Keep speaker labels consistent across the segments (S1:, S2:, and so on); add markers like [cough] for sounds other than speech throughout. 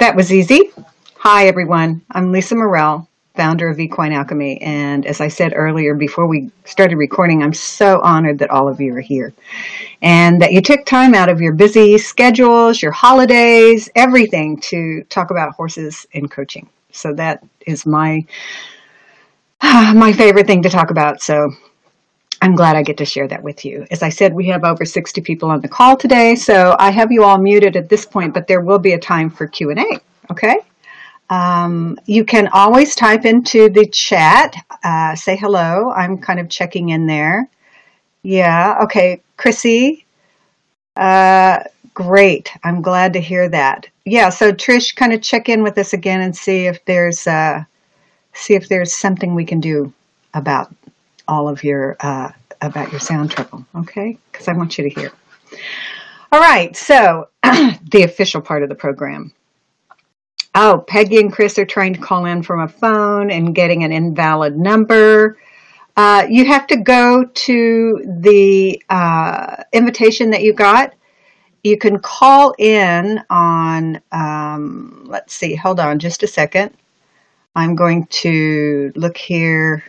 S1: That was easy. Hi, everyone. I'm Lisa Murrell, founder of Equine Alchemy. And as I said earlier, before we started recording, I'm so honored that all of you are here and that you took time out of your busy schedules, your holidays, everything to talk about horses and coaching. So that is my [sighs] my favorite thing to talk about. So I'm glad I get to share that with you. As I said, we have over 60 people on the call today, so I have you all muted at this point, but there will be a time for Q&A, okay? Um, you can always type into the chat, uh, say hello. I'm kind of checking in there. Yeah, okay, Chrissy. Uh, great. I'm glad to hear that. Yeah, so Trish, kind of check in with us again and see if there's uh, see if there's something we can do about all of your uh, about your sound trouble, okay? Because I want you to hear. All right, so [clears throat] the official part of the program. Oh, Peggy and Chris are trying to call in from a phone and getting an invalid number. Uh, you have to go to the uh, invitation that you got. You can call in on, um, let's see, hold on just a second. I'm going to look here.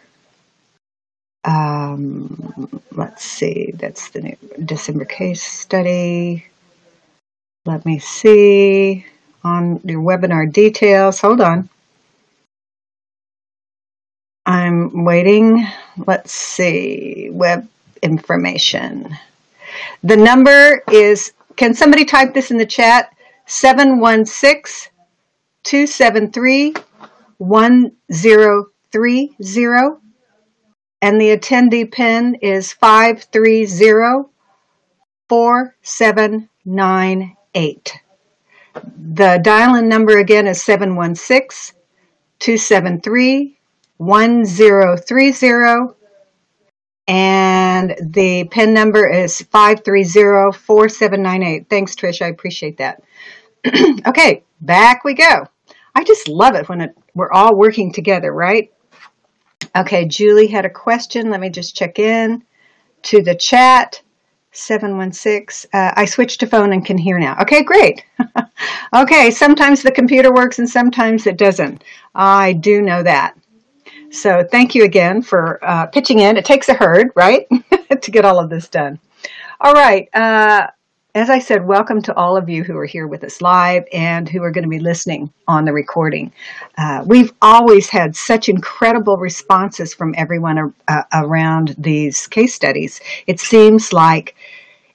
S1: Um, let's see, that's the new December case study. Let me see on your webinar details. Hold on. I'm waiting. Let's see, web information. The number is, can somebody type this in the chat? 716 273 1030 and the attendee pin is 530-4798. The dial-in number again is 716-273-1030 and the pin number is 530-4798. Thanks Trish, I appreciate that. [clears throat] okay, back we go. I just love it when it, we're all working together, right? Okay, Julie had a question. Let me just check in to the chat. 716. Uh, I switched to phone and can hear now. Okay, great. [laughs] okay, sometimes the computer works and sometimes it doesn't. I do know that. So thank you again for uh, pitching in. It takes a herd, right, [laughs] to get all of this done. All right. Uh, as I said, welcome to all of you who are here with us live and who are going to be listening on the recording. Uh, we've always had such incredible responses from everyone uh, around these case studies. It seems like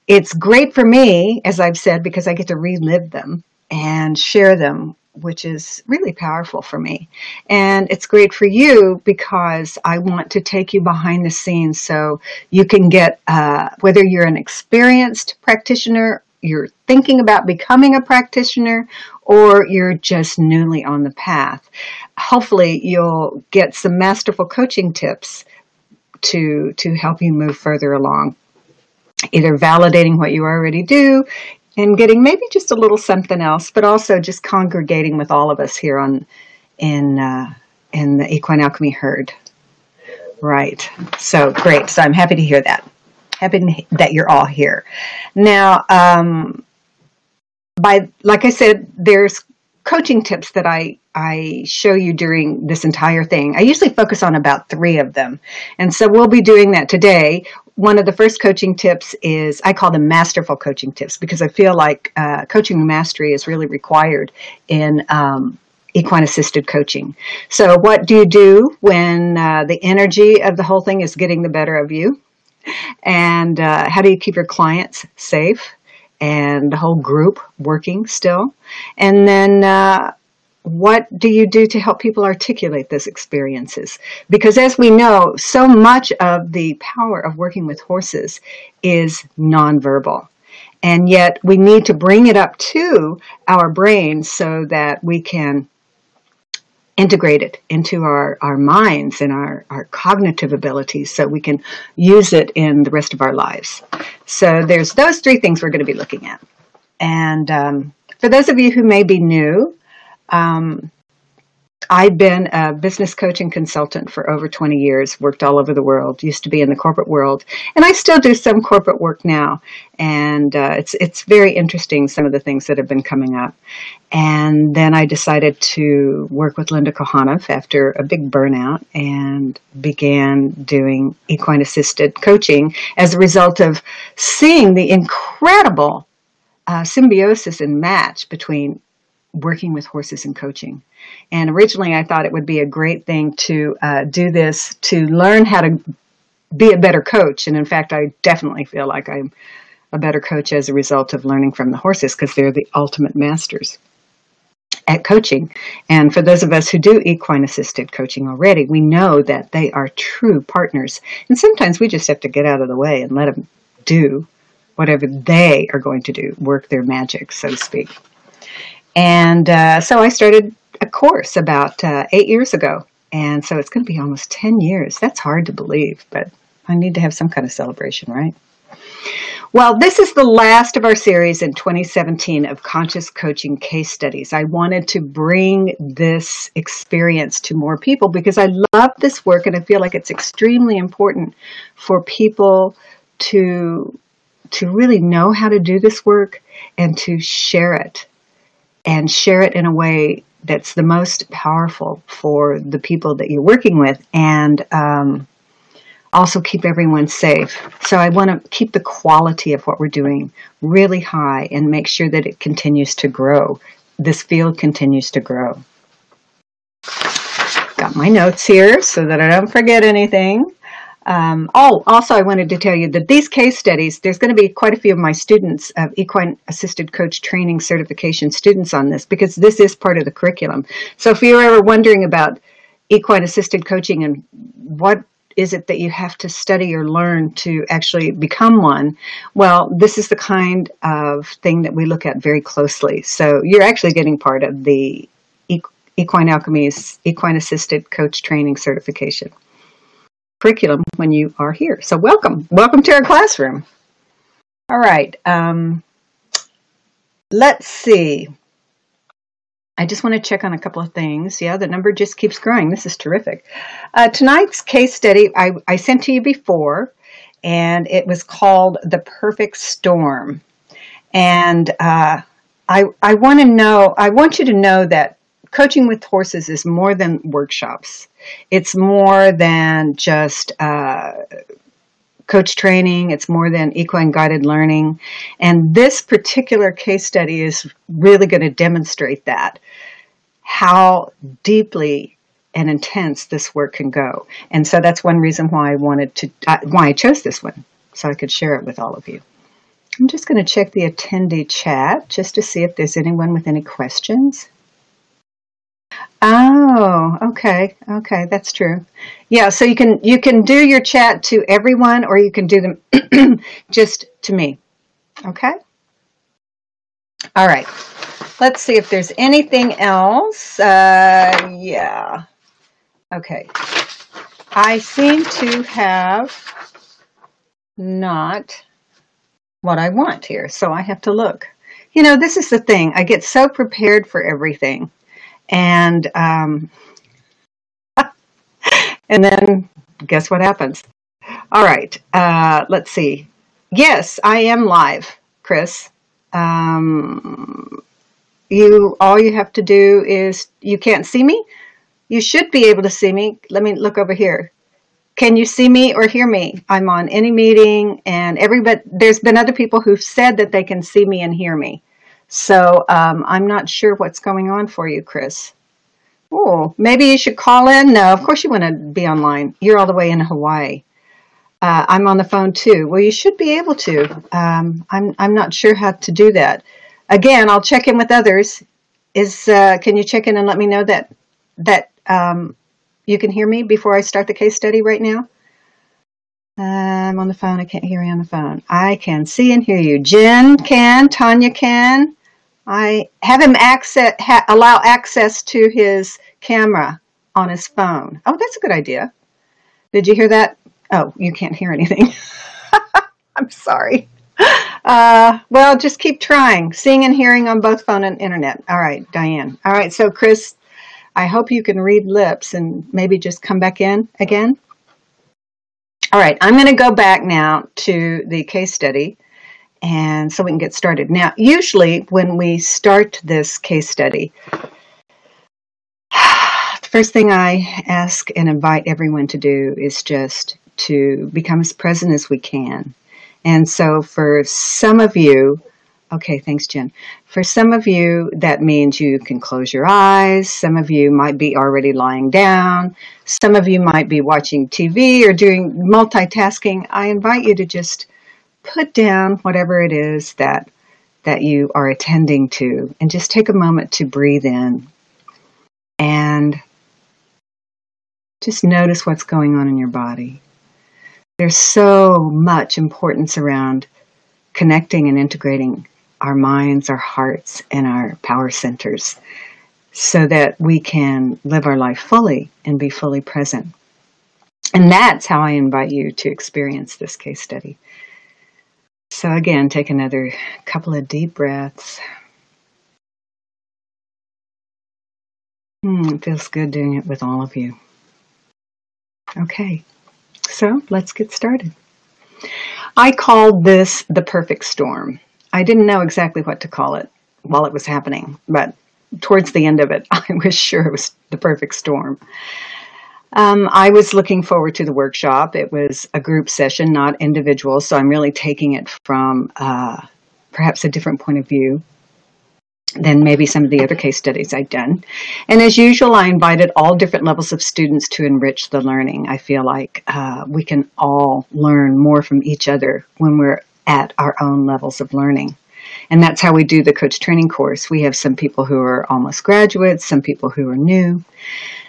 S1: it's great for me, as I've said, because I get to relive them and share them which is really powerful for me. And it's great for you because I want to take you behind the scenes so you can get, uh, whether you're an experienced practitioner, you're thinking about becoming a practitioner, or you're just newly on the path. Hopefully, you'll get some masterful coaching tips to, to help you move further along either validating what you already do and getting maybe just a little something else, but also just congregating with all of us here on in uh, in the Equine Alchemy herd. Right. So great. So I'm happy to hear that. Happy that you're all here. Now, um, by like I said, there's coaching tips that I I show you during this entire thing. I usually focus on about three of them, and so we'll be doing that today one of the first coaching tips is I call them masterful coaching tips because I feel like uh, coaching mastery is really required in um, equine assisted coaching. So, what do you do when uh, the energy of the whole thing is getting the better of you? And uh, how do you keep your clients safe and the whole group working still? And then, uh, what do you do to help people articulate those experiences? Because as we know, so much of the power of working with horses is nonverbal. And yet we need to bring it up to our brains so that we can integrate it into our, our minds and our, our cognitive abilities so we can use it in the rest of our lives. So there's those three things we're going to be looking at. And um, for those of you who may be new, um, I've been a business coaching consultant for over 20 years, worked all over the world, used to be in the corporate world, and I still do some corporate work now. And uh, it's, it's very interesting, some of the things that have been coming up. And then I decided to work with Linda Kohanov after a big burnout and began doing equine assisted coaching as a result of seeing the incredible uh, symbiosis and match between working with horses and coaching. And originally, I thought it would be a great thing to uh, do this to learn how to be a better coach. And in fact, I definitely feel like I'm a better coach as a result of learning from the horses because they're the ultimate masters at coaching. And for those of us who do equine assisted coaching already, we know that they are true partners. And sometimes we just have to get out of the way and let them do whatever they are going to do, work their magic, so to speak. And uh, so I started a course about uh, eight years ago. And so it's going to be almost 10 years. That's hard to believe, but I need to have some kind of celebration, right? Well, this is the last of our series in 2017 of conscious coaching case studies. I wanted to bring this experience to more people because I love this work and I feel like it's extremely important for people to to really know how to do this work and to share it and share it in a way that's the most powerful for the people that you're working with and um, also keep everyone safe. So I want to keep the quality of what we're doing really high and make sure that it continues to grow. This field continues to grow. Got my notes here so that I don't forget anything. Um, oh, also, I wanted to tell you that these case studies, there's going to be quite a few of my students of equine assisted coach training certification students on this because this is part of the curriculum. So if you're ever wondering about equine assisted coaching and what is it that you have to study or learn to actually become one? Well, this is the kind of thing that we look at very closely. So you're actually getting part of the Equine Alchemy's Equine Assisted Coach Training Certification curriculum when you are here. So welcome. Welcome to our classroom. All right. Um, let's see. I just want to check on a couple of things. Yeah, the number just keeps growing. This is terrific. Uh, tonight's case study I, I sent to you before, and it was called The Perfect Storm. And uh, I, I want to know, I want you to know that coaching with horses is more than workshops. It's more than just uh, coach training. It's more than equine guided learning. And this particular case study is really going to demonstrate that how deeply and intense this work can go. And so that's one reason why I wanted to, uh, why I chose this one, so I could share it with all of you. I'm just going to check the attendee chat just to see if there's anyone with any questions. Oh, okay. Okay, that's true. Yeah, so you can you can do your chat to everyone or you can do them [clears throat] just to me. Okay? All right. Let's see if there's anything else. Uh, yeah. Okay. I seem to have not what I want here, so I have to look. You know, this is the thing. I get so prepared for everything and um, [laughs] and then guess what happens? All right, uh, let's see. Yes, I am live, Chris. Um, you all you have to do is you can't see me. You should be able to see me. Let me look over here. Can you see me or hear me? I'm on AnyMeeting, and everybody. There's been other people who've said that they can see me and hear me. So um, I'm not sure what's going on for you, Chris. Oh, maybe you should call in. No, of course you want to be online. You're all the way in Hawaii. Uh, I'm on the phone too. Well, you should be able to. Um, I'm I'm not sure how to do that. Again, I'll check in with others. Is uh, can you check in and let me know that that um, you can hear me before I start the case study right now? I'm on the phone. I can't hear you on the phone. I can see and hear you. Jen can. Tanya can. I have him access ha, allow access to his camera on his phone. Oh, that's a good idea. Did you hear that? Oh, you can't hear anything. [laughs] I'm sorry. Uh, well, just keep trying. Seeing and hearing on both phone and internet. All right, Diane. All right, so Chris, I hope you can read lips and maybe just come back in again. All right, I'm going to go back now to the case study and so we can get started. Now, usually when we start this case study, [sighs] the first thing I ask and invite everyone to do is just to become as present as we can. And so for some of you, okay, thanks, Jen. For some of you, that means you can close your eyes. Some of you might be already lying down. Some of you might be watching TV or doing multitasking. I invite you to just put down whatever it is that that you are attending to and just take a moment to breathe in and just notice what's going on in your body. There's so much importance around connecting and integrating our minds, our hearts, and our power centers so that we can live our life fully and be fully present. And that's how I invite you to experience this case study. So, again, take another couple of deep breaths. Hmm, it feels good doing it with all of you. Okay, so let's get started. I called this the perfect storm. I didn't know exactly what to call it while it was happening, but towards the end of it, [laughs] I was sure it was the perfect storm. Um, I was looking forward to the workshop. It was a group session, not individual, so I'm really taking it from uh, perhaps a different point of view than maybe some of the other case studies I'd done. And as usual, I invited all different levels of students to enrich the learning. I feel like uh, we can all learn more from each other when we're at our own levels of learning. And that's how we do the coach training course. We have some people who are almost graduates, some people who are new.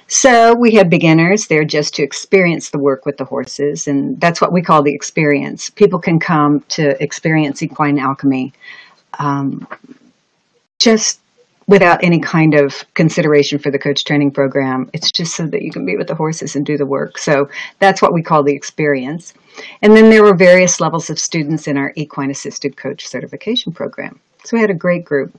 S1: So we have beginners there just to experience the work with the horses, and that's what we call the experience. People can come to experience equine alchemy um, just without any kind of consideration for the coach training program. It's just so that you can be with the horses and do the work. So that's what we call the experience. And then there were various levels of students in our equine assisted coach certification program. So we had a great group.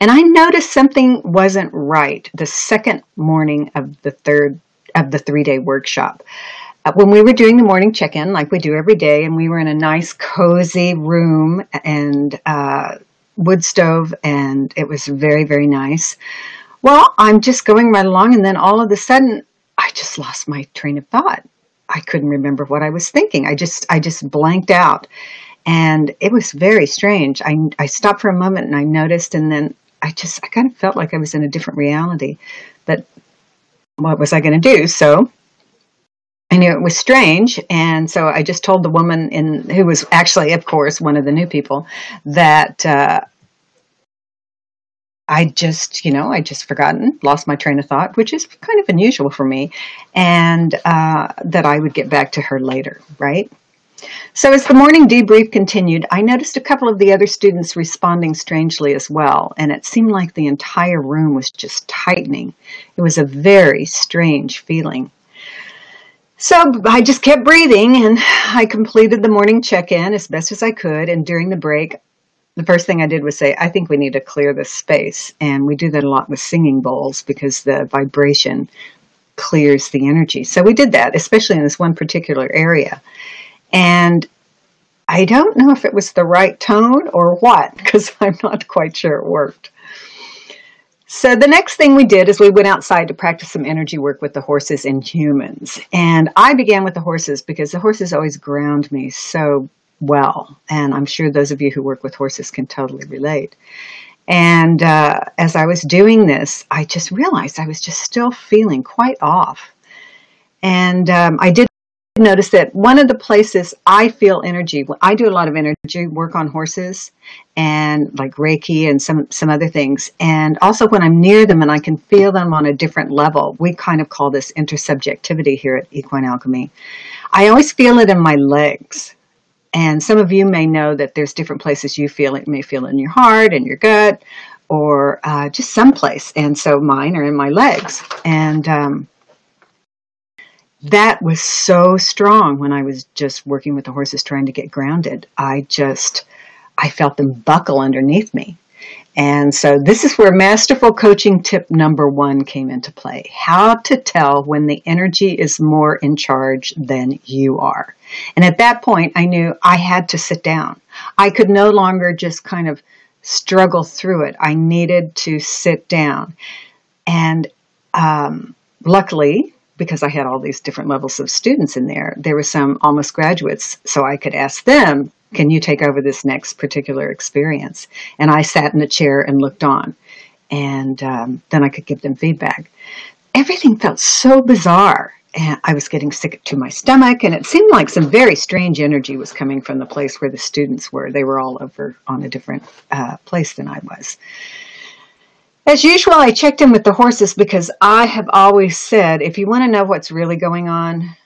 S1: And I noticed something wasn't right the second morning of the third of the three day workshop. Uh, when we were doing the morning check in, like we do every day, and we were in a nice, cozy room and uh, wood stove, and it was very, very nice. Well, I'm just going right along, and then all of a sudden, I just lost my train of thought. I couldn't remember what I was thinking. I just, I just blanked out, and it was very strange. I, I stopped for a moment and I noticed, and then I just, I kind of felt like I was in a different reality. But what was I going to do? So I knew it was strange, and so I just told the woman in who was actually, of course, one of the new people that uh, I just, you know, I just forgotten, lost my train of thought, which is kind of unusual for me, and uh, that I would get back to her later, right? So as the morning debrief continued, I noticed a couple of the other students responding strangely as well, and it seemed like the entire room was just tightening. It was a very strange feeling. So I just kept breathing and [sighs] I completed the morning check-in as best as I could, and during the break, the first thing I did was say, I think we need to clear this space. And we do that a lot with singing bowls because the vibration clears the energy. So we did that, especially in this one particular area. And I don't know if it was the right tone or what, because [laughs] I'm not quite sure it worked. So the next thing we did is we went outside to practice some energy work with the horses and humans. And I began with the horses because the horses always ground me so well. And I'm sure those of you who work with horses can totally relate. And uh, as I was doing this, I just realized I was just still feeling quite off. And um, I did notice that one of the places I feel energy, I do a lot of energy work on horses and like Reiki and some, some other things. And also when I'm near them and I can feel them on a different level, we kind of call this intersubjectivity here at Equine Alchemy. I always feel it in my legs. And some of you may know that there's different places you feel it. You may feel in your heart, in your gut, or uh, just someplace. And so mine are in my legs. And um, that was so strong when I was just working with the horses trying to get grounded. I just, I felt them buckle underneath me. And so this is where masterful coaching tip number one came into play. How to tell when the energy is more in charge than you are. And at that point, I knew I had to sit down. I could no longer just kind of struggle through it. I needed to sit down. And um, luckily, because I had all these different levels of students in there, there were some almost graduates, so I could ask them, Can you take over this next particular experience? And I sat in a chair and looked on, and um, then I could give them feedback. Everything felt so bizarre. And I was getting sick to my stomach, and it seemed like some very strange energy was coming from the place where the students were. They were all over on a different uh, place than I was. As usual, I checked in with the horses because I have always said if you want to know what's really going on,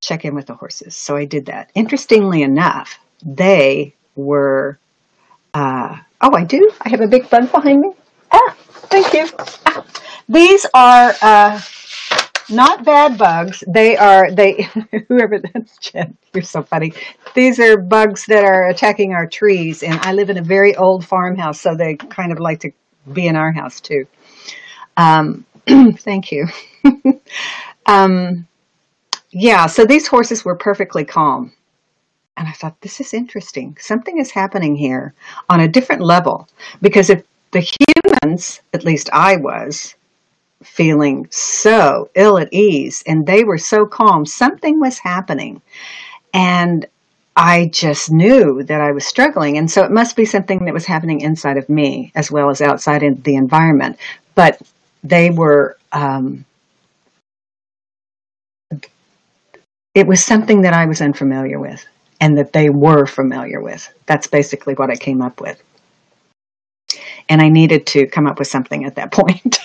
S1: check in with the horses. So I did that. Interestingly enough, they were, uh, oh, I do? I have a big bug behind me. Ah, thank you. Ah, these are uh, not bad bugs. They are, they, [laughs] whoever that's Jen, you're so funny. These are bugs that are attacking our trees. And I live in a very old farmhouse, so they kind of like to be in our house too. Um, [clears throat] thank you. [laughs] um, yeah, so these horses were perfectly calm. And I thought, this is interesting. Something is happening here on a different level. Because if the humans, at least I was, feeling so ill at ease and they were so calm, something was happening. And I just knew that I was struggling. And so it must be something that was happening inside of me as well as outside in the environment. But they were, um, it was something that I was unfamiliar with and that they were familiar with. That's basically what I came up with. And I needed to come up with something at that [laughs] point.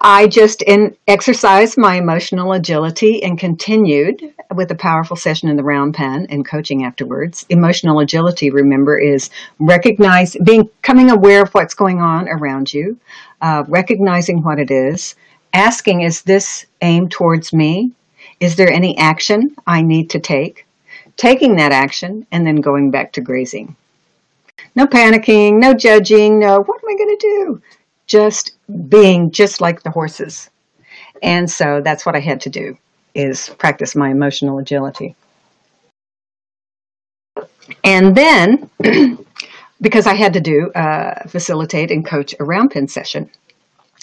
S1: I just in, exercised my emotional agility and continued with a powerful session in the round pen and coaching afterwards. Emotional agility, remember, is recognize being coming aware of what's going on around you, uh, recognizing what it is, asking, "Is this aimed towards me? Is there any action I need to take?" Taking that action and then going back to grazing. No panicking, no judging, no, what am I going to do? Just being just like the horses. And so that's what I had to do is practice my emotional agility. And then, [clears throat] because I had to do uh, facilitate and coach a round pen session,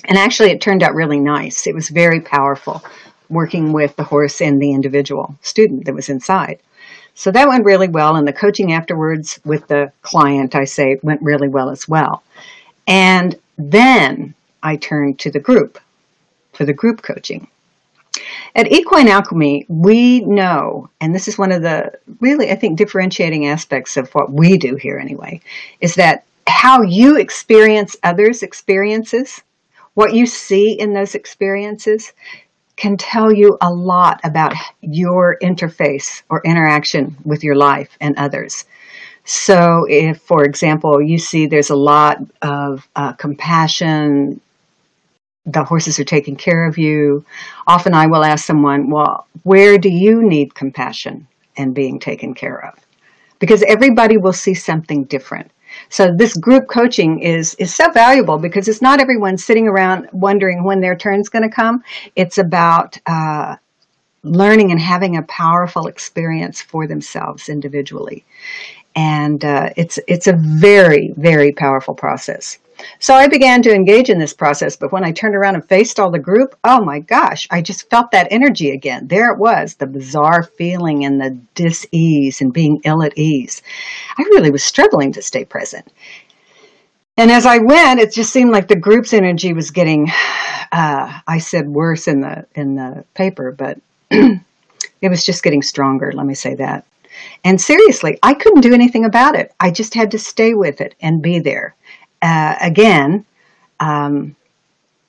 S1: and actually it turned out really nice. It was very powerful working with the horse and the individual student that was inside. So that went really well, and the coaching afterwards with the client, I say, went really well as well. And then I turned to the group for the group coaching. At Equine Alchemy, we know, and this is one of the really, I think, differentiating aspects of what we do here anyway, is that how you experience others' experiences, what you see in those experiences, can tell you a lot about your interface or interaction with your life and others. So, if, for example, you see there's a lot of uh, compassion, the horses are taking care of you, often I will ask someone, Well, where do you need compassion and being taken care of? Because everybody will see something different. So this group coaching is is so valuable because it's not everyone sitting around wondering when their turn's going to come. It's about uh, learning and having a powerful experience for themselves individually and uh, it's it's a very very powerful process. So I began to engage in this process, but when I turned around and faced all the group, oh my gosh, I just felt that energy again. There it was, the bizarre feeling and the dis-ease and being ill at ease. I really was struggling to stay present. And as I went, it just seemed like the group's energy was getting, [sighs] uh, I said worse in the in the paper, but [clears throat] it was just getting stronger. Let me say that. And seriously, I couldn't do anything about it. I just had to stay with it and be there. Uh, again, um,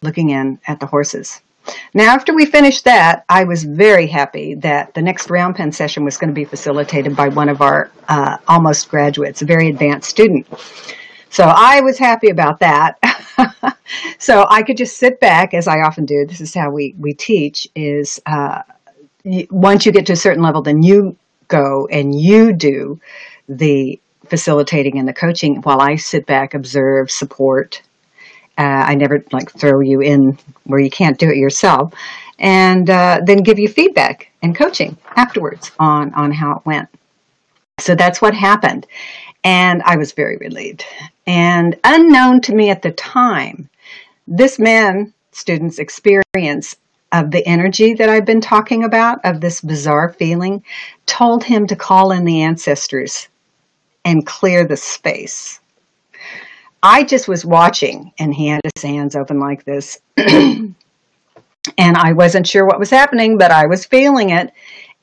S1: looking in at the horses. Now, after we finished that, I was very happy that the next round pen session was going to be facilitated by one of our uh, almost graduates, a very advanced student. So I was happy about that. [laughs] so I could just sit back, as I often do. This is how we, we teach, is uh, once you get to a certain level, then you go and you do the facilitating and the coaching while I sit back, observe, support. Uh, I never like throw you in where you can't do it yourself, and uh, then give you feedback and coaching afterwards on on how it went. So that's what happened, and I was very relieved. And unknown to me at the time, this man student's experience of the energy that I've been talking about, of this bizarre feeling, told him to call in the ancestors and clear the space. I just was watching and he had his hands open like this. [clears throat] and I wasn't sure what was happening, but I was feeling it.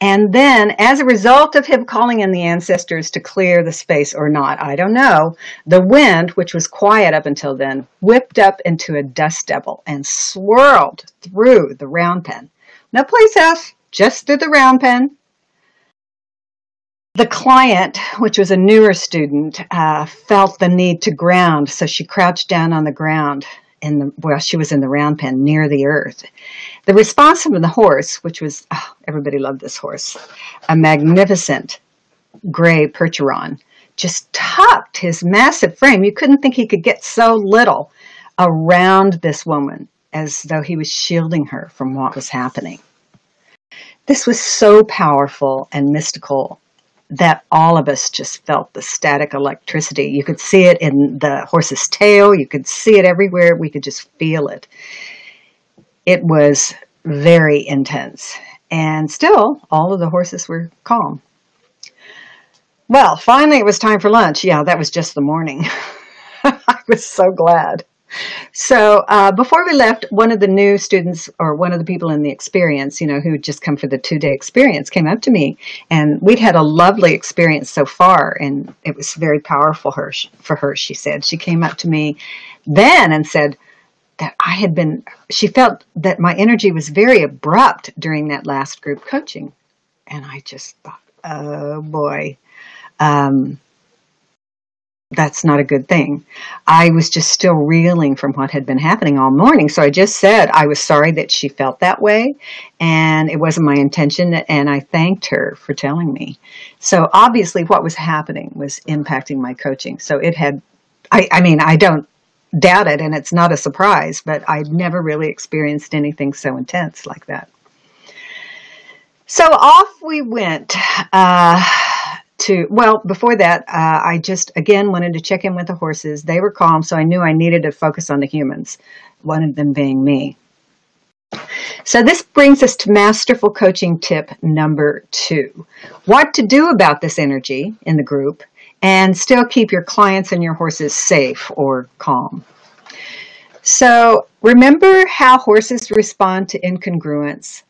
S1: And then, as a result of him calling in the ancestors to clear the space or not, I don't know, the wind, which was quiet up until then, whipped up into a dust devil and swirled through the round pen. No place else, just through the round pen. The client, which was a newer student, uh, felt the need to ground, so she crouched down on the ground in the well, she was in the round pen near the earth. The response from the horse, which was oh, everybody loved this horse, a magnificent gray Percheron, just tucked his massive frame. You couldn't think he could get so little around this woman as though he was shielding her from what was happening. This was so powerful and mystical that all of us just felt the static electricity. You could see it in the horse's tail, you could see it everywhere, we could just feel it. It was very intense. And still, all of the horses were calm. Well, finally, it was time for lunch. Yeah, that was just the morning. [laughs] I was so glad. So uh, before we left, one of the new students or one of the people in the experience, you know, who had just come for the two day experience, came up to me, and we'd had a lovely experience so far, and it was very powerful for her. She said she came up to me then and said that I had been. She felt that my energy was very abrupt during that last group coaching, and I just thought, oh boy. Um, that's not a good thing. I was just still reeling from what had been happening all morning. So I just said I was sorry that she felt that way and it wasn't my intention. And I thanked her for telling me. So obviously, what was happening was impacting my coaching. So it had, I, I mean, I don't doubt it and it's not a surprise, but I'd never really experienced anything so intense like that. So off we went. Uh, to well before that uh, i just again wanted to check in with the horses they were calm so i knew i needed to focus on the humans one of them being me so this brings us to masterful coaching tip number two what to do about this energy in the group and still keep your clients and your horses safe or calm so remember how horses respond to incongruence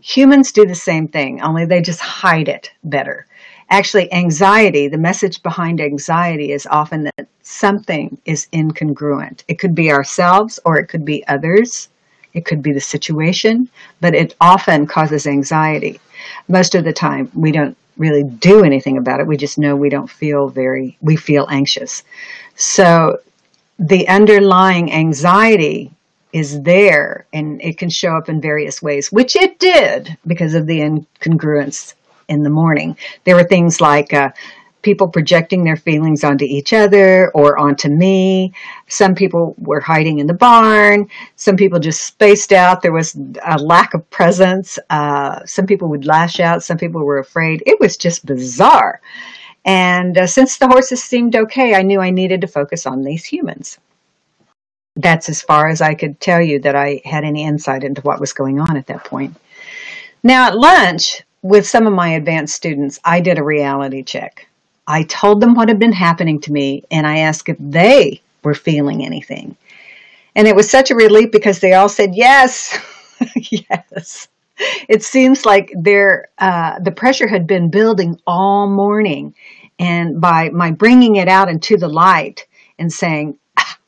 S1: humans do the same thing only they just hide it better Actually, anxiety, the message behind anxiety is often that something is incongruent. It could be ourselves or it could be others. It could be the situation, but it often causes anxiety. Most of the time, we don't really do anything about it. We just know we don't feel very, we feel anxious. So the underlying anxiety is there and it can show up in various ways, which it did because of the incongruence in the morning. There were things like uh, people projecting their feelings onto each other or onto me. Some people were hiding in the barn. Some people just spaced out. There was a lack of presence. Uh, some people would lash out. Some people were afraid. It was just bizarre. And uh, since the horses seemed okay, I knew I needed to focus on these humans. That's as far as I could tell you that I had any insight into what was going on at that point. Now, at lunch, with some of my advanced students, I did a reality check. I told them what had been happening to me and I asked if they were feeling anything. And it was such a relief because they all said yes. [laughs] yes. It seems like uh, the pressure had been building all morning, and by my bringing it out into the light and saying, ah,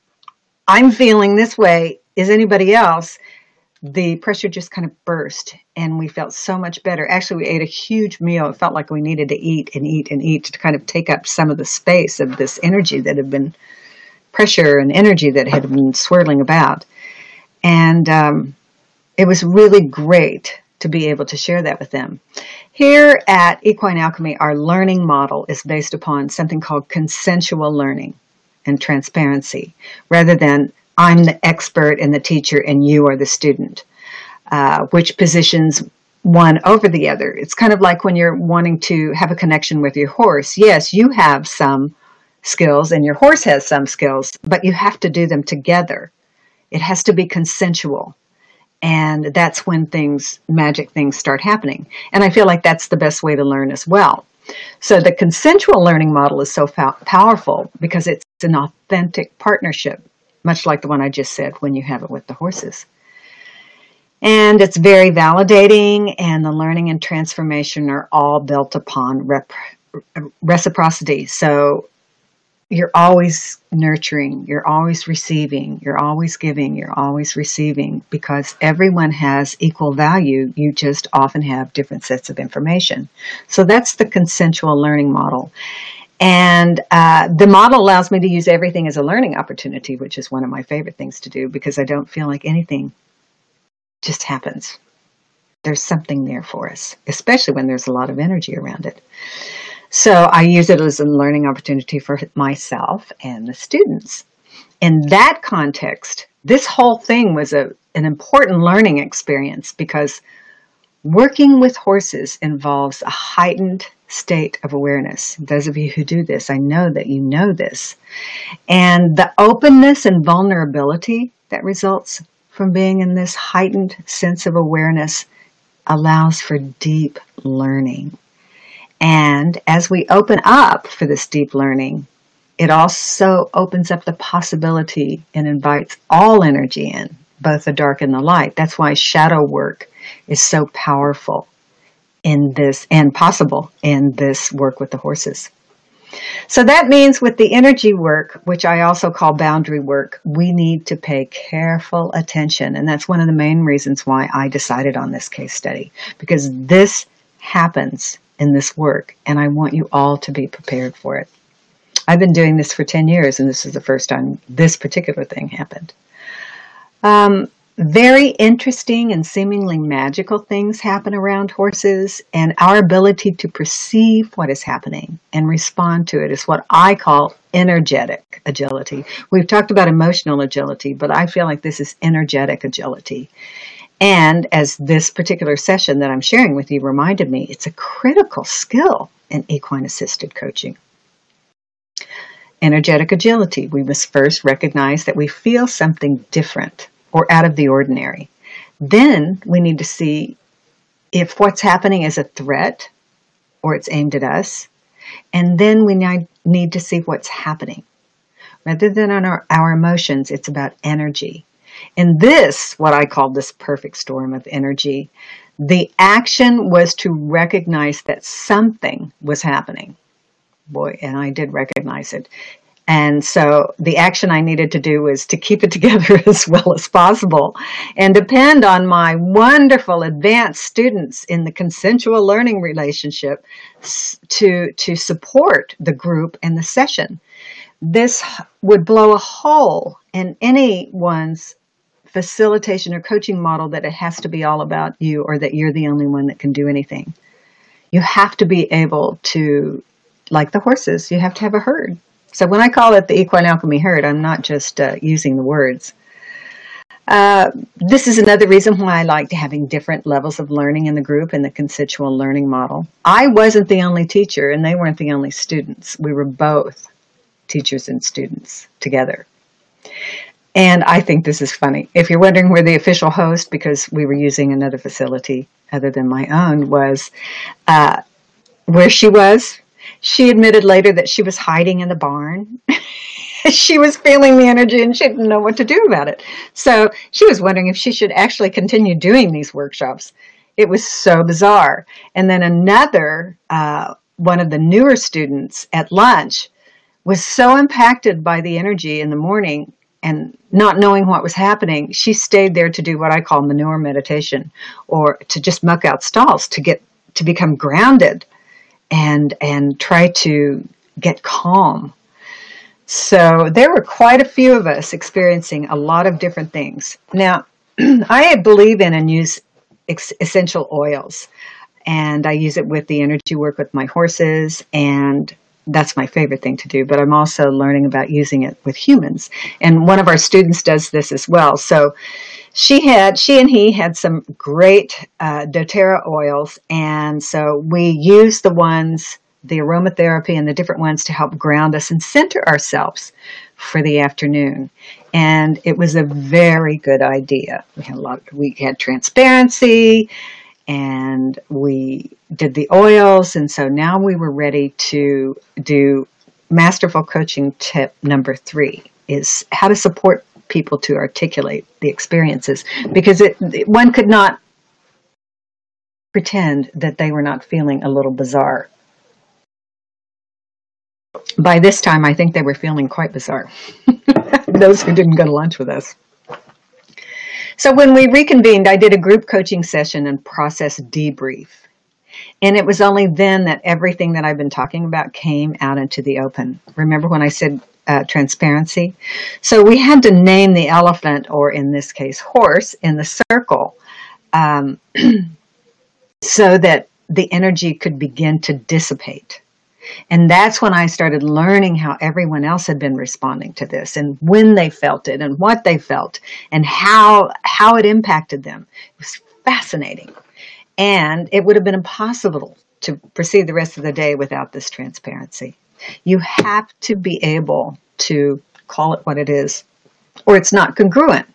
S1: "I'm feeling this way," is anybody else? The pressure just kind of burst and we felt so much better. Actually, we ate a huge meal. It felt like we needed to eat and eat and eat to kind of take up some of the space of this energy that had been pressure and energy that had been swirling about. And um, it was really great to be able to share that with them. Here at Equine Alchemy, our learning model is based upon something called consensual learning and transparency, rather than I'm the expert and the teacher and you are the student, uh, which positions one over the other. It's kind of like when you're wanting to have a connection with your horse. Yes, you have some skills and your horse has some skills, but you have to do them together. It has to be consensual. And that's when things, magic things start happening. And I feel like that's the best way to learn as well. So the consensual learning model is so powerful because it's an authentic partnership, much like the one I just said when you have it with the horses. And it's very validating, and the learning and transformation are all built upon rep- reciprocity. So you're always nurturing, you're always receiving, you're always giving, you're always receiving because everyone has equal value. You just often have different sets of information. So that's the consensual learning model. And uh, the model allows me to use everything as a learning opportunity, which is one of my favorite things to do because I don't feel like anything just happens. There's something there for us, especially when there's a lot of energy around it. So I use it as a learning opportunity for myself and the students. In that context, this whole thing was a, an important learning experience because working with horses involves a heightened state of awareness. Those of you who do this, I know that you know this. And the openness and vulnerability that results from being in this heightened sense of awareness allows for deep learning. And as we open up for this deep learning, it also opens up the possibility and invites all energy in, both the dark and the light. That's why shadow work is so powerful in this and possible in this work with the horses. So that means with the energy work, which I also call boundary work, we need to pay careful attention. And that's one of the main reasons why I decided on this case study, because this happens in this work, and I want you all to be prepared for it. I've been doing this for 10 years, and this is the first time this particular thing happened. Um, very interesting and seemingly magical things happen around horses, and our ability to perceive what is happening and respond to it is what I call energetic agility. We've talked about emotional agility, but I feel like this is energetic agility. And as this particular session that I'm sharing with you reminded me, it's a critical skill in equine assisted coaching. Energetic agility. We must first recognize that we feel something different or out of the ordinary. Then we need to see if what's happening is a threat or it's aimed at us. And then we need to see what's happening. Rather than on our, our emotions, it's about energy. In this, what I call this perfect storm of energy, the action was to recognize that something was happening. Boy, and I did recognize it. And so the action I needed to do was to keep it [laughs] together as well as possible and depend on my wonderful advanced students in the consensual learning relationship to, to support the group and the session. This would blow a hole in anyone's facilitation or coaching model that it has to be all about you or that you're the only one that can do anything. You have to be able to, like the horses, you have to have a herd. So when I call it the equine alchemy herd, I'm not just uh, using the words. Uh, this is another reason why I liked having different levels of learning in the group in the consensual learning model. I wasn't the only teacher and they weren't the only students. We were both teachers and students together. And I think this is funny. If you're wondering where the official host, because we were using another facility other than my own, was uh, where she was, she admitted later that she was hiding in the barn. [laughs] she was feeling the energy and she didn't know what to do about it. So she was wondering if she should actually continue doing these workshops. It was so bizarre. And then another, uh, one of the newer students at lunch was so impacted by the energy in the morning and not knowing what was happening, she stayed there to do what I call manure meditation or to just muck out stalls to get to become grounded and and try to get calm. So there were quite a few of us experiencing a lot of different things. Now, [clears throat] I believe in and use essential oils. and I use it with the energy work with my horses and that's my favorite thing to do, but I'm also learning about using it with humans. And one of our students does this as well. So she had, she and he had some great uh, doTERRA oils. And so we used the ones, the aromatherapy and the different ones to help ground us and center ourselves for the afternoon. And it was a very good idea. We had a lot, Of, we had transparency and we did the oils. And so now we were ready to do masterful coaching tip number three is how to support people to articulate the experiences because it, one could not pretend that they were not feeling a little bizarre. By this time, I think they were feeling quite bizarre. [laughs] Those who didn't go to lunch with us. So when we reconvened, I did a group coaching session and process debrief. And it was only then that everything that I've been talking about came out into the open. Remember when I said uh, transparency? So we had to name the elephant, or in this case, horse, in the circle um, [clears throat] so that the energy could begin to dissipate. And that's when I started learning how everyone else had been responding to this and when they felt it and what they felt and how, how it impacted them. It was fascinating. And it would have been impossible to proceed the rest of the day without this transparency. You have to be able to call it what it is or it's not congruent.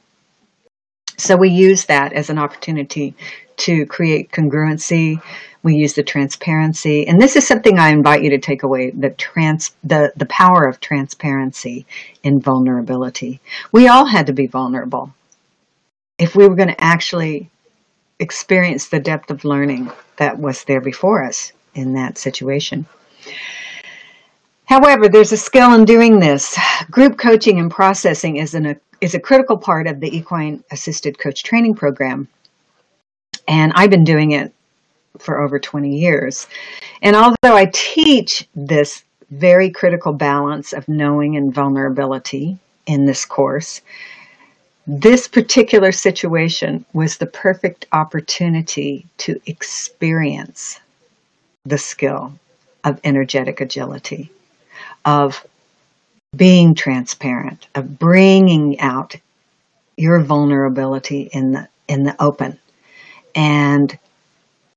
S1: So we use that as an opportunity to create congruency, we use the transparency, and this is something I invite you to take away: the trans, the the power of transparency in vulnerability. We all had to be vulnerable if we were going to actually experience the depth of learning that was there before us in that situation. However, there's a skill in doing this. Group coaching and processing is, an, is a critical part of the equine assisted coach training program. And I've been doing it for over 20 years. And although I teach this very critical balance of knowing and vulnerability in this course, this particular situation was the perfect opportunity to experience the skill of energetic agility, of being transparent, of bringing out your vulnerability in the in the open and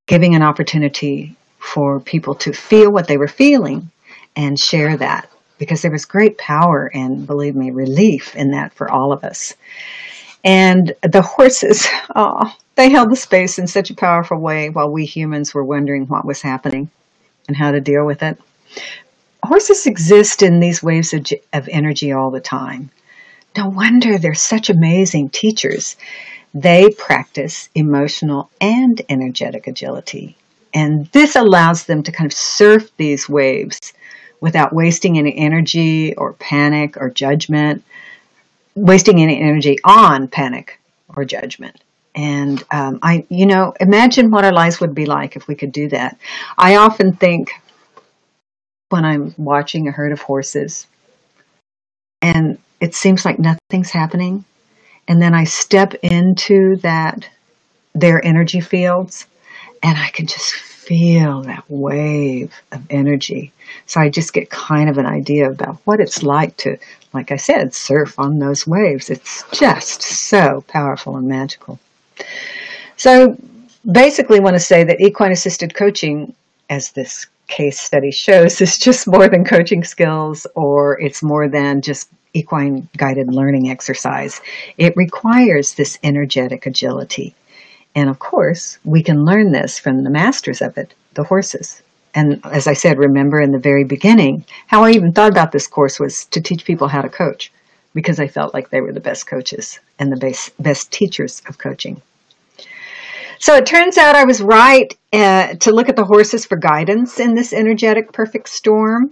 S1: giving an opportunity for people to feel what they were feeling and share that because there was great power and believe me relief in that for all of us. And the horses [laughs] oh they held the space in such a powerful way while we humans were wondering what was happening and how to deal with it horses exist in these waves of, of energy all the time no wonder they're such amazing teachers they practice emotional and energetic agility. And this allows them to kind of surf these waves without wasting any energy or panic or judgment, wasting any energy on panic or judgment. And um, I, you know, imagine what our lives would be like if we could do that. I often think when I'm watching a herd of horses and it seems like nothing's happening, and then I step into that, their energy fields, and I can just feel that wave of energy. So I just get kind of an idea about what it's like to, like I said, surf on those waves. It's just so powerful and magical. So basically want to say that equine assisted coaching, as this case study shows, is just more than coaching skills or it's more than just equine guided learning exercise. It requires this energetic agility. And of course, we can learn this from the masters of it, the horses. And as I said, remember in the very beginning, how I even thought about this course was to teach people how to coach because I felt like they were the best coaches and the best, best teachers of coaching. So it turns out I was right uh, to look at the horses for guidance in this energetic perfect storm.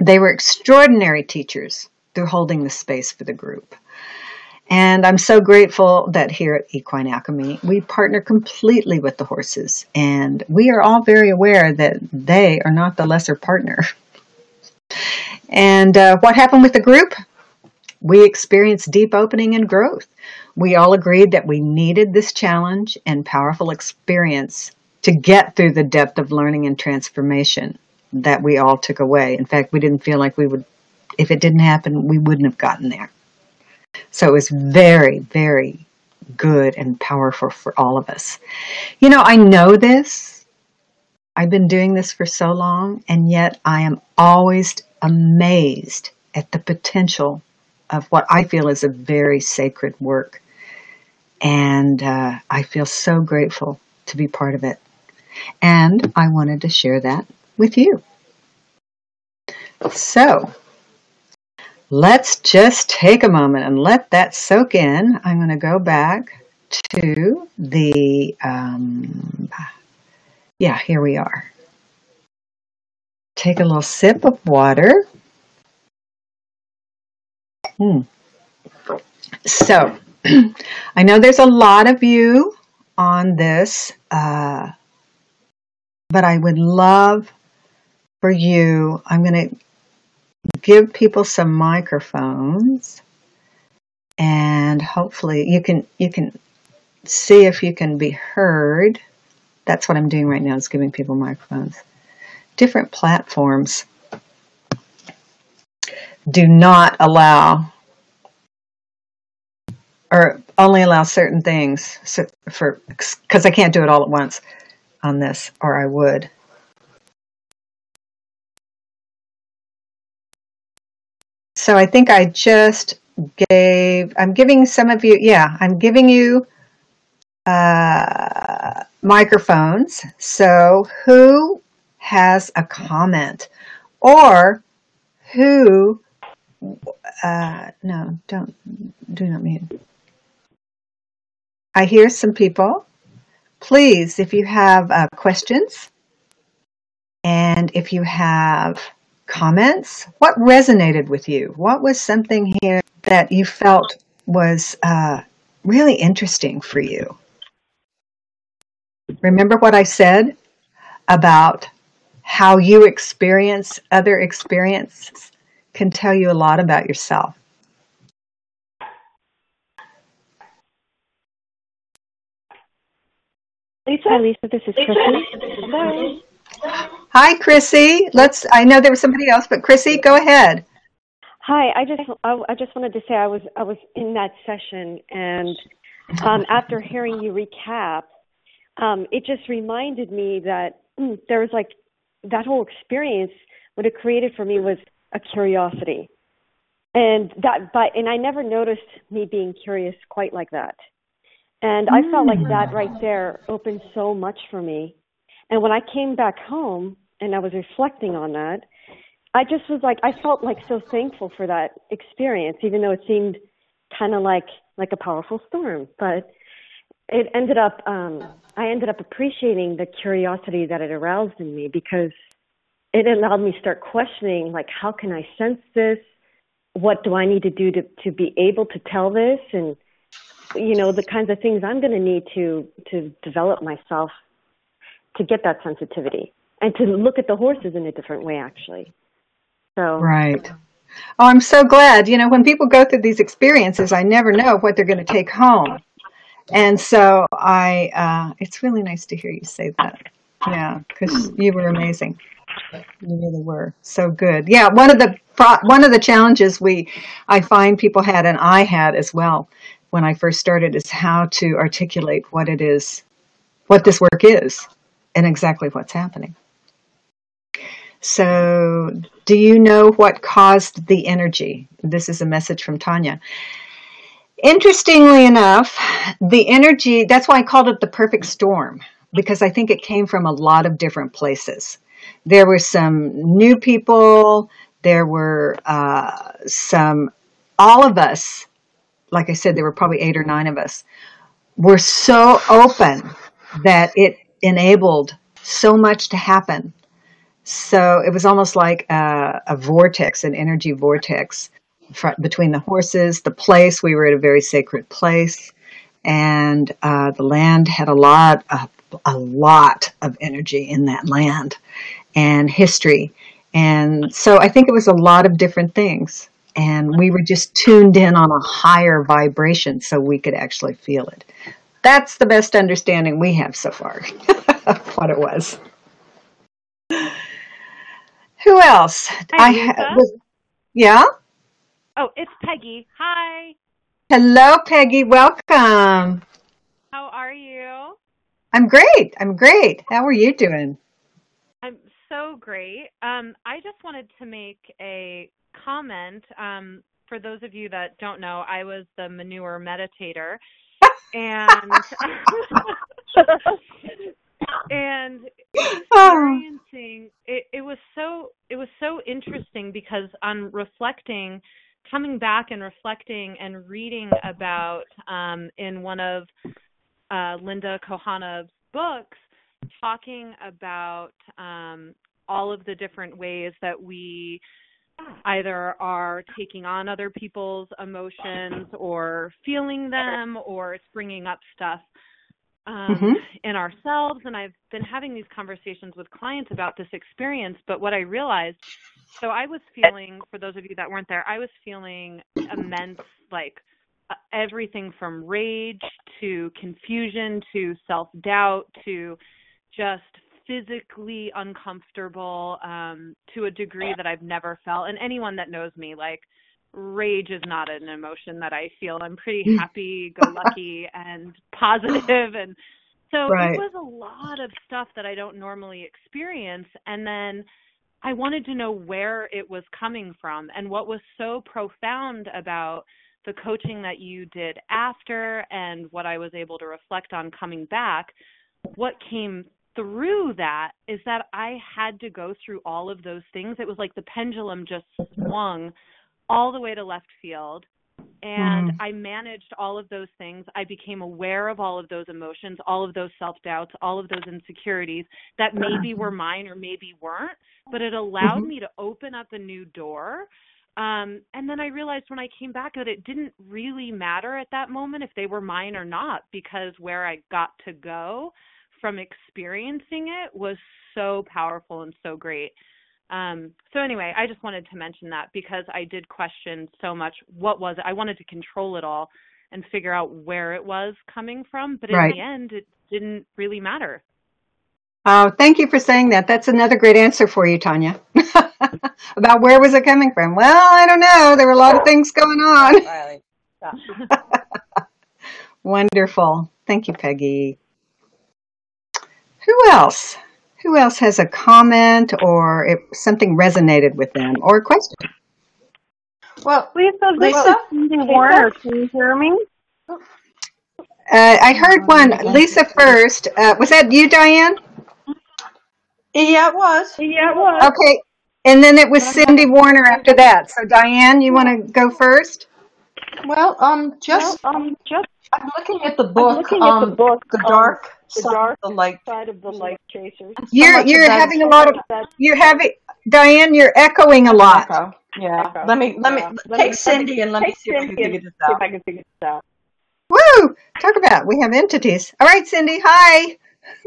S1: They were extraordinary teachers through holding the space for the group. And I'm so grateful that here at Equine Alchemy, we partner completely with the horses. And we are all very aware that they are not the lesser partner. and uh, what happened with the group? We experienced deep opening and growth. We all agreed that we needed this challenge and powerful experience to get through the depth of learning and transformation that we all took away. In fact, we didn't feel like we would, if it didn't happen, we wouldn't have gotten there. So it was very, very good and powerful for all of us. You know, I know this. I've been doing this for so long, and yet I am always amazed at the potential of what I feel is a very sacred work. And uh, I feel so grateful to be part of it. And I wanted to share that with you. So, let's just take a moment and let that soak in. I'm going to go back to the, um, yeah, here we are. Take a little sip of water. Hmm. So, [clears throat] I know there's a lot of you on this, uh, but I would love for you. I'm going to give people some microphones, and hopefully you can you can see if you can be heard. That's what I'm doing right now is giving people microphones. Different platforms do not allow or only allow certain things so for because I can't do it all at once on this or I would. So I think I just gave, I'm giving some of you, yeah, I'm giving you uh, microphones. So who has a comment or who, uh, no, don't, do not mute. I hear some people. Please, if you have uh, questions and if you have comments, what resonated with you? What was something here that you felt was uh, really interesting for you? Remember what I said about how you experience other experiences can tell you a lot about yourself.
S2: Lisa? Hi, Lisa. This is Chrissy. Hello.
S1: Hi, Chrissy. Let's. I know there was somebody else, but Chrissy, go ahead.
S2: Hi. I just I, I just wanted to say I was I was in that session, and um, after hearing you recap, um, it just reminded me that mm, there was like that whole experience. What it created for me was a curiosity, and that but and I never noticed me being curious quite like that. And I felt like that right there opened so much for me and when I came back home and I was reflecting on that, I just was like, I felt like so thankful for that experience, even though it seemed kind of like like a powerful storm. But it ended up, um, I ended up appreciating the curiosity that it aroused in me because it allowed me to start questioning, like, how can I sense this? What do I need to do to to be able to tell this? And you know, the kinds of things I'm going to need to to develop myself to get that sensitivity and to look at the horses in a different way actually. So
S1: right. Oh i'm so glad. You know when people go through these experiences i never know what they're going to take home. And so i uh, it's really nice to hear you say that. Yeah because you were amazing you really were so good yeah one of the one of the challenges we i find people had and i had as well when i first started is how to articulate what it is what this work is and exactly what's happening. So, do you know what caused the energy? This is a message from Tanya. Interestingly enough, the energy, that's why I called it the perfect storm, because I think it came from a lot of different places. There were some new people, there were uh, some, all of us, like I said, there were probably eight or nine of us, were so open that it enabled so much to happen. So it was almost like a, a vortex, an energy vortex between the horses, the place. We were at a very sacred place, and uh, the land had a lot of a lot of energy in that land and history. And so I think it was a lot of different things. And we were just tuned in on a higher vibration so we could actually feel it. that's the best understanding we have so far of [laughs] what it was. Who else?
S3: Hi,
S1: I was, yeah.
S3: Oh, it's Peggy. Hi.
S1: Hello, Peggy. Welcome.
S3: How are you?
S1: I'm great. I'm great. How are you doing?
S3: So great. Um, I just wanted to make a comment. Um, for those of you that don't know, I was the manure meditator, and [laughs] and experiencing it, it was so it was so interesting because on reflecting coming back and reflecting and reading about um, in one of uh, linda kohanov's books talking about um, all of the different ways that we either are taking on other people's emotions or feeling them or it's bringing up stuff um,
S1: Mhm.
S3: in ourselves. And I've been having these conversations with clients about this experience. But what I realized, so I was feeling, for those of you that weren't there, I was feeling immense, like uh, everything from rage to confusion to self doubt to just physically uncomfortable um, to a degree that I've never felt. And anyone that knows me, like, rage is not an emotion that I feel. I'm pretty happy, go lucky, and positive, and so
S1: Right.
S3: it was a lot of stuff that I don't normally experience. And then I wanted to know where it was coming from and what was so profound about the coaching that you did after and what I was able to reflect on coming back. What came through that is that I had to go through all of those things. It was like the pendulum just swung all the way to left field and
S1: Mm.
S3: I managed all of those things. I became aware of all of those emotions, all of those self doubts, all of those insecurities that maybe were mine or maybe weren't, but it allowed
S1: Mhm.
S3: me to open up a new door. Um, and then I realized when I came back that it didn't really matter at that moment if they were mine or not, because where I got to go from experiencing it was so powerful and so great. Um, so anyway, I just wanted to mention that because I did question so much what was it. I wanted to control it all and figure out where it was coming from, but in
S1: Right.
S3: the end, it didn't really matter.
S1: Oh, thank you for saying that. That's another great answer for you, Tanya. [laughs] About where was it coming from? Well, I don't know. There were a lot of things going on.
S4: Riley. [laughs]
S1: Wonderful. Thank you, Peggy. Who else? Who else has a comment or if something resonated with them or a question?
S4: Well,
S5: Lisa, this
S4: Lisa?
S5: Cindy Warner. Can you hear me?
S1: Uh, I heard one. Lisa first. Uh, was that you, Diane?
S4: yeah, it was.
S5: Yeah, it was.
S1: Okay. And then it was Cindy Warner after that. So, Diane, you want to go first?
S4: Well, um, just
S5: Well, um, just
S4: I'm looking at the
S5: I'm
S4: book.
S5: looking
S4: um,
S5: at the book,
S4: the
S5: um,
S4: dark
S5: The
S4: side
S5: Dark
S4: of the light.
S5: side of the light chasers. [laughs]
S1: You're
S4: much of
S1: you're having a lot of
S5: That
S1: you're having Diane. You're echoing a lot.
S4: echo. Yeah.
S5: echo.
S4: Let me let me
S5: Let
S4: take
S5: me-
S4: Cindy and let me
S5: take
S4: see if I can
S5: Cindy and
S4: figure this
S5: see if. I can figure this out.
S1: Woo! Talk about we have entities. All right, Cindy. Hi. [laughs]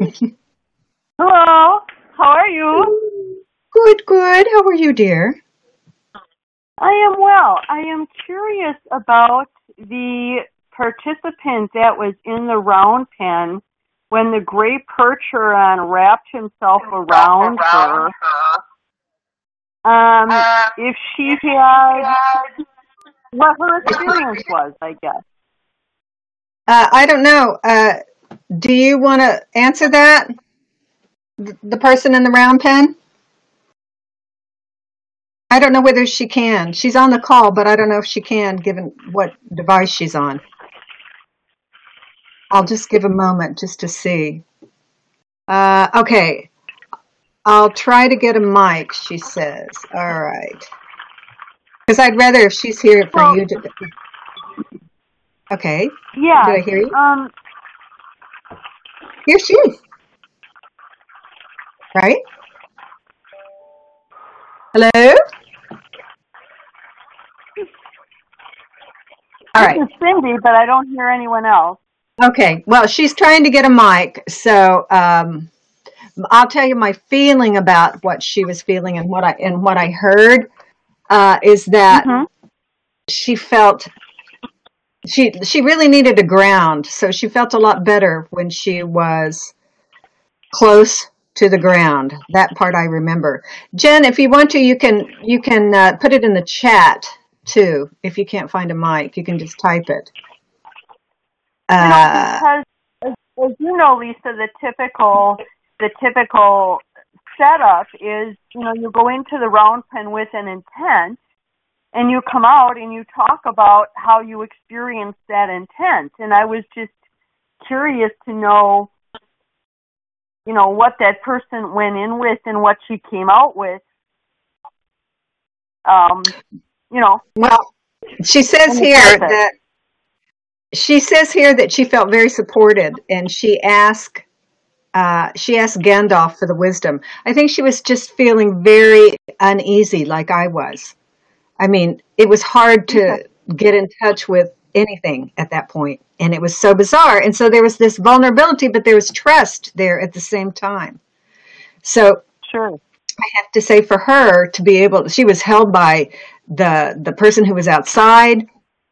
S5: Hello. How are you?
S1: Good, good. How are you, dear?
S5: I am well. I am curious about the participant that was in the round pen when the gray percheron wrapped himself around her. Um, if she had what her experience was, I guess.
S1: Uh, I don't know. Uh, do you want to answer that? Th- The person in the round pen? I don't know whether she can. She's on the call, but I don't know if she can, given what device she's on. I'll just give a moment just to see. Uh, okay. I'll try to get a mic, she says. All right. Because I'd rather if she's here for
S5: Well-
S1: you to. Okay.
S5: Yeah.
S1: Did I hear you?
S5: Um,
S1: Here she is. Right? Hello? All right.
S5: this is Cindy, but I don't hear anyone else.
S1: Okay. Well, she's trying to get a mic, so um, I'll tell you my feeling about what she was feeling and what I and what I heard uh, is that
S5: Mhm.
S1: she felt she she really needed a ground, so she felt a lot better when she was close to the ground. That part I remember. Jen, if you want to, you can you can uh, put it in the chat too. If you can't find a mic, you can just type it. Uh,
S5: because as, as you know, Lisa, the typical the typical setup is you know you go into the round pen with an intent, and you come out and you talk about how you experienced that intent. And I was just curious to know, you know, what that person went in with and what she came out with. Um, you know,
S1: well, she says
S5: in the
S1: here
S5: process.
S1: that she says here that she felt very supported, and she asked uh, she asked Gandalf for the wisdom. I think she was just feeling very uneasy, like I was. I mean, it was hard to get in touch with anything at that point, and it was so bizarre. And so there was this vulnerability, but there was trust there at the same time. So
S5: Sure.
S1: I have to say, for her to be able, she was held by the the person who was outside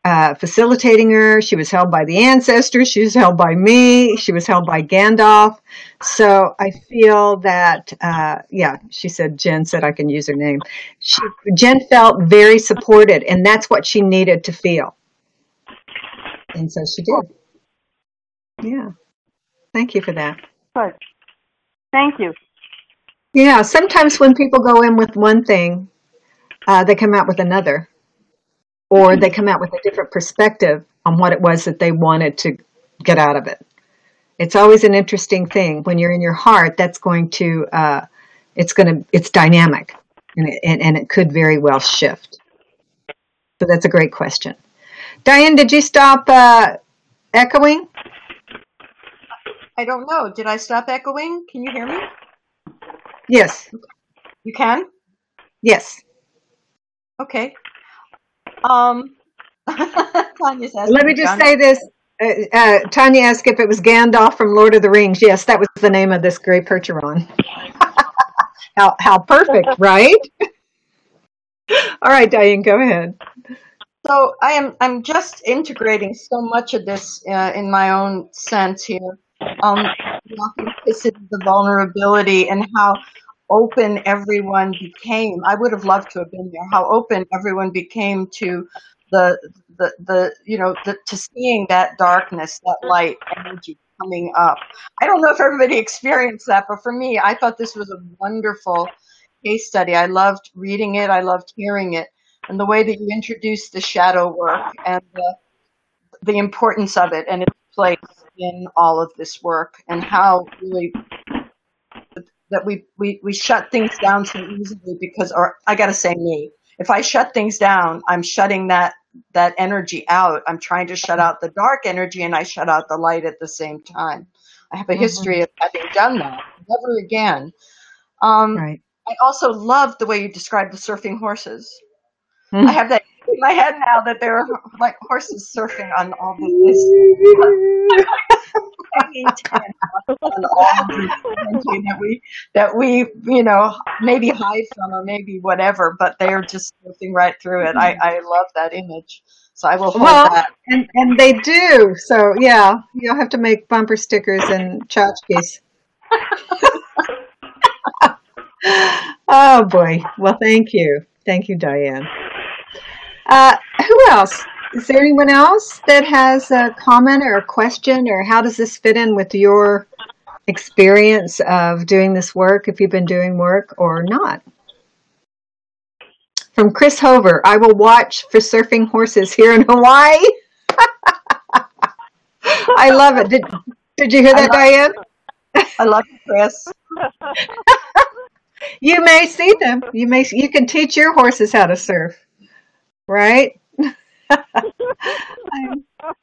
S1: uh, facilitating her. She was held by the ancestors. She was held by me. She was held by Gandalf. So I feel that, uh, yeah, she said, Jen said I can use her name. She, Jen felt very supported, and that's what she needed to feel. And so she did. Yeah. Thank you for that.
S5: Good. Thank you.
S1: Yeah, sometimes when people go in with one thing, uh, they come out with another, or they come out with a different perspective on what it was that they wanted to get out of it. It's always an interesting thing when you're in your heart. That's going to, uh, it's going to, it's dynamic, and it, and, and it could very well shift. So that's a great question. Diane, did you stop uh, echoing?
S4: I don't know. Did I stop echoing? Can you hear me?
S1: Yes,
S4: You can?
S1: yes.
S4: Okay. Um, [laughs] Tanya's asking
S1: Let me just say this. Uh, uh, Tanya asked if it was Gandalf from Lord of the Rings. Yes, that was the name of this gray Percheron. [laughs] how, how perfect, right? [laughs] All right, Diane, go ahead.
S4: So I am I'm just integrating so much of this uh, in my own sense here. Um, the authenticity, the vulnerability, and how open everyone became. I would have loved to have been there. How open everyone became to the the the you know the, to seeing that darkness, that light energy coming up. I don't know if everybody experienced that, but for me, I thought this was a wonderful case study. I loved reading it. I loved hearing it and the way that you introduce the shadow work and the, the importance of it and its place in all of this work and how really that we, we, we shut things down so easily because or I gotta say me. If I shut things down, I'm shutting that that energy out. I'm trying to shut out the dark energy and I shut out the light at the same time. I have a history of having done that. Never again. Um,
S1: Right.
S4: I also love the way you describe the surfing horses.
S1: Mhm.
S4: I have that in my head now that there are like horses surfing on all this [laughs] on all this that we that we you know maybe hide from or maybe whatever, but they are just surfing right through it. I, mm-hmm. I love that image, so I will hold
S1: Well,
S4: that.
S1: and, and they do. So, yeah, you'll have to make bumper stickers and tchotchkes. [laughs] oh, boy. Well, thank you. Thank you, Diane. Uh, who else? Is there anyone else that has a comment or a question, or how does this fit in with your experience of doing this work, if you've been doing work or not? From Chris Hover, I will watch for surfing horses here in Hawaii. [laughs] I love it. Did, did you hear that, Diane?
S4: I love you, Chris. [laughs]
S1: You may see them. You may you can teach your horses how to surf, right? [laughs]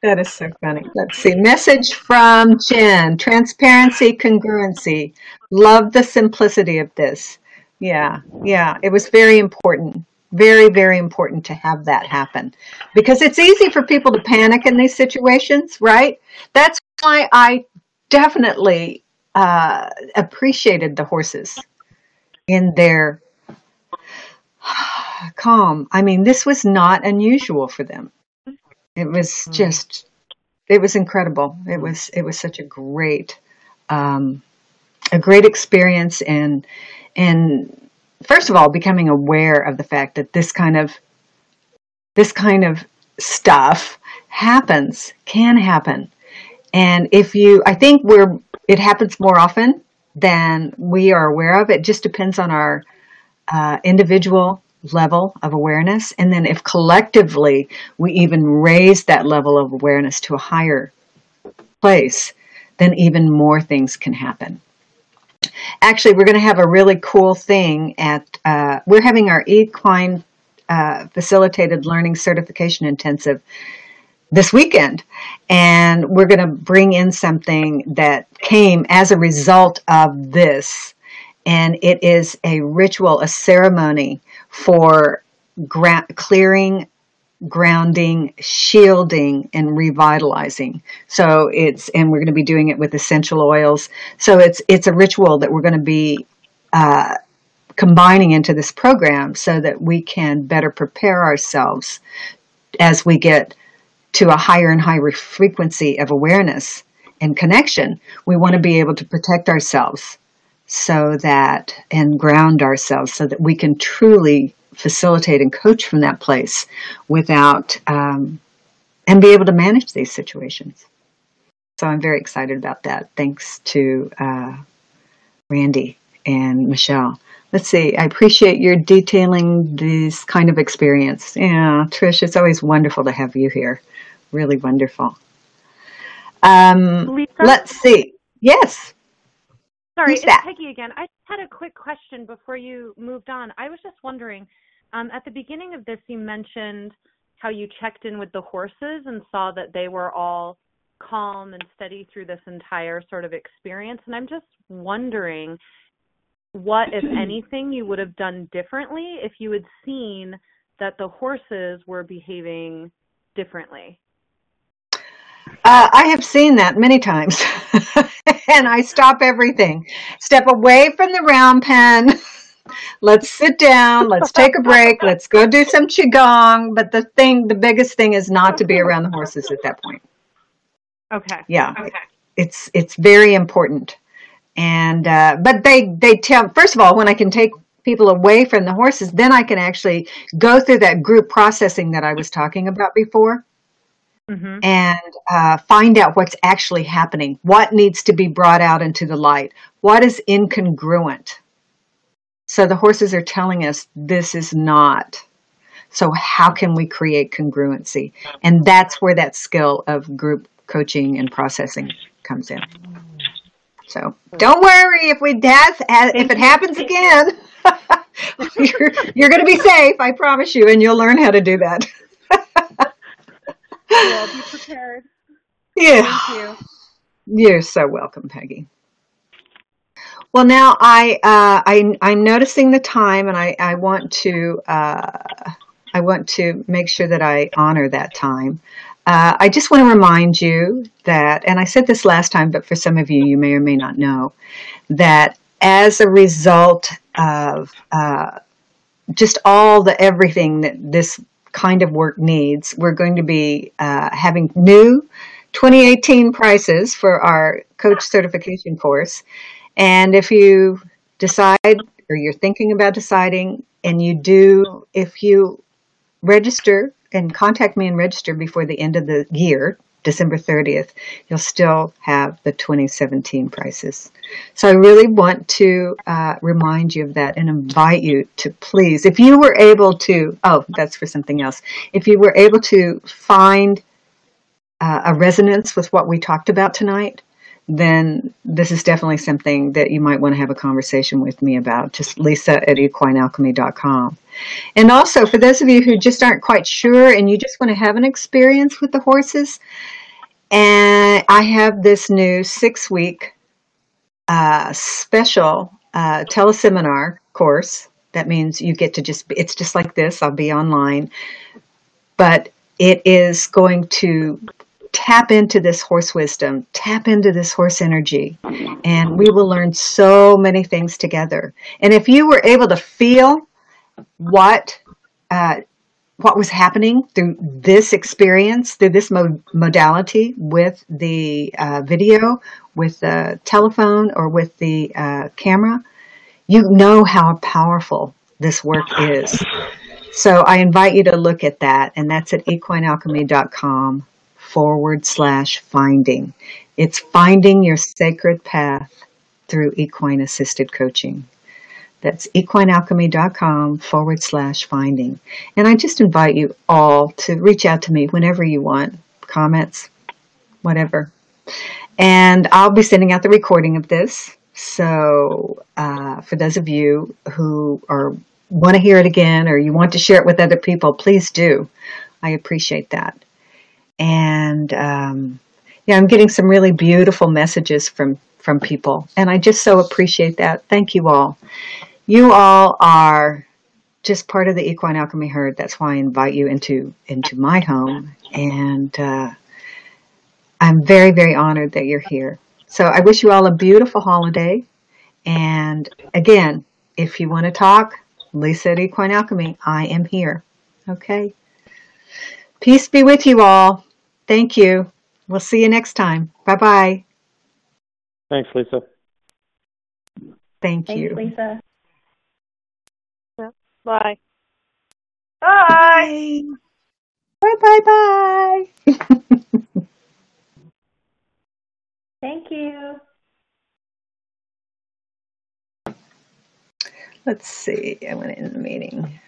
S1: that is so funny. Let's see. Message from Jen. Transparency, congruency. Love the simplicity of this. Yeah, yeah. It was very important. Very, very important to have that happen because it's easy for people to panic in these situations, right? That's why I definitely uh, appreciated the horses in their calm. I mean, this was not unusual for them. It was
S3: Mm.
S1: just, it was incredible. It was, it was such a great, um, a great experience and, and first of all, becoming aware of the fact that this kind of, this kind of stuff happens, can happen. And if you, I think we're, it happens more often than we are aware of. It just depends on our uh, individual level of awareness. And then if collectively we even raise that level of awareness to a higher place, then even more things can happen. Actually, we're going to have a really cool thing at, uh, we're having our equine uh, facilitated learning certification intensive this weekend. And we're going to bring in something that came as a result of this. And it is a ritual, a ceremony for gra- clearing, grounding, shielding, and revitalizing. So it's, and we're going to be doing it with essential oils. So it's, it's a ritual that we're going to be, uh, combining into this program so that we can better prepare ourselves as we get to a higher and higher frequency of awareness and connection. We want to be able to protect ourselves so that and ground ourselves so that we can truly facilitate and coach from that place without um, and be able to manage these situations. So I'm very excited about that. Thanks to uh, Randy and Michelle. Let's see. I appreciate your detailing this kind of experience. Yeah, Trish, it's always wonderful to have you here. Really wonderful. Um,
S3: Lisa?
S1: let's see. Yes.
S3: Sorry,
S1: Who's
S3: it's
S1: that?
S3: Peggy again. I just had a quick question before you moved on. I was just wondering, um, at the beginning of this, you mentioned how you checked in with the horses and saw that they were all calm and steady through this entire sort of experience. And I'm just wondering what, if [clears throat] anything, you would have done differently if you had seen that the horses were behaving differently.
S1: Uh, I have seen that many times. [laughs] and I stop everything. Step away from the round pen. [laughs] Let's sit down. Let's take a break. Let's go do some qigong. But the thing, the biggest thing is not to be around the horses at that point.
S3: Okay.
S1: Yeah,
S3: Okay.
S1: it's it's very important. And uh, but they they tell first of all when I can take people away from the horses, then I can actually go through that group processing that I was talking about before
S3: hmm
S1: and uh, find out what's actually happening, what needs to be brought out into the light, what is incongruent. So the horses are telling us this is not. So how can we create congruency? And that's where that skill of group coaching and processing comes in. So don't worry if we have, if it happens again. [laughs] you're you're going to be safe, I promise you, and you'll learn how to do that. [laughs]
S3: Well, be prepared.
S1: Yeah.
S3: Thank you.
S1: You're so welcome, Peggy. Well, now I, uh, I I'm noticing the time, and I I want to uh, I want to make sure that I honor that time. Uh, I just want to remind you that, and I said this last time, but for some of you, you may or may not know that as a result of uh, just all the everything that this kind of work needs, we're going to be uh, having new 2018 prices for our coach certification course. And if you decide or you're thinking about deciding and you do, if you register and contact me and register before the end of the year, December 30th, you'll still have the 2017 prices. So I really want to uh, remind you of that and invite you to please, if you were able to, oh, that's for something else. If you were able to find uh, a resonance with what we talked about tonight, then this is definitely something that you might want to have a conversation with me about. Just lisa at equinealchemy.com. And also, for those of you who just aren't quite sure and you just want to have an experience with the horses, and I have this new six week uh, special uh, teleseminar course. That means you get to just, it's just like this. I'll be online, but it is going to tap into this horse wisdom, tap into this horse energy, and we will learn so many things together. And if you were able to feel what uh, what was happening through this experience, through this mo- modality with the uh, video, with the telephone, or with the uh, camera, you know how powerful this work is. So I invite you to look at that, and that's at equinealchemy.com forward slash finding. It's finding your sacred path through equine assisted coaching. That's equinealchemy.com forward slash finding. And I just invite you all to reach out to me whenever you want, comments, whatever. And I'll be sending out the recording of this. So uh, for those of you who are want to hear it again or you want to share it with other people, please do. I appreciate that. And um, yeah, I'm getting some really beautiful messages from from people, and I just so appreciate that. Thank you all. You all are just part of the Equine Alchemy herd. That's why I invite you into into my home, and uh, I'm very very honored that you're here. So I wish you all a beautiful holiday. And again, if you want to talk, Lisa at Equine Alchemy, I am here. Okay. Peace be with you all. Thank you. We'll see you next time. Bye bye.
S6: Thanks, Lisa.
S1: Thank
S7: Thanks,
S1: you.
S7: Lisa.
S3: Bye.
S5: Bye.
S1: Bye bye bye. [laughs]
S7: Thank you.
S1: Let's see. I went in the meeting.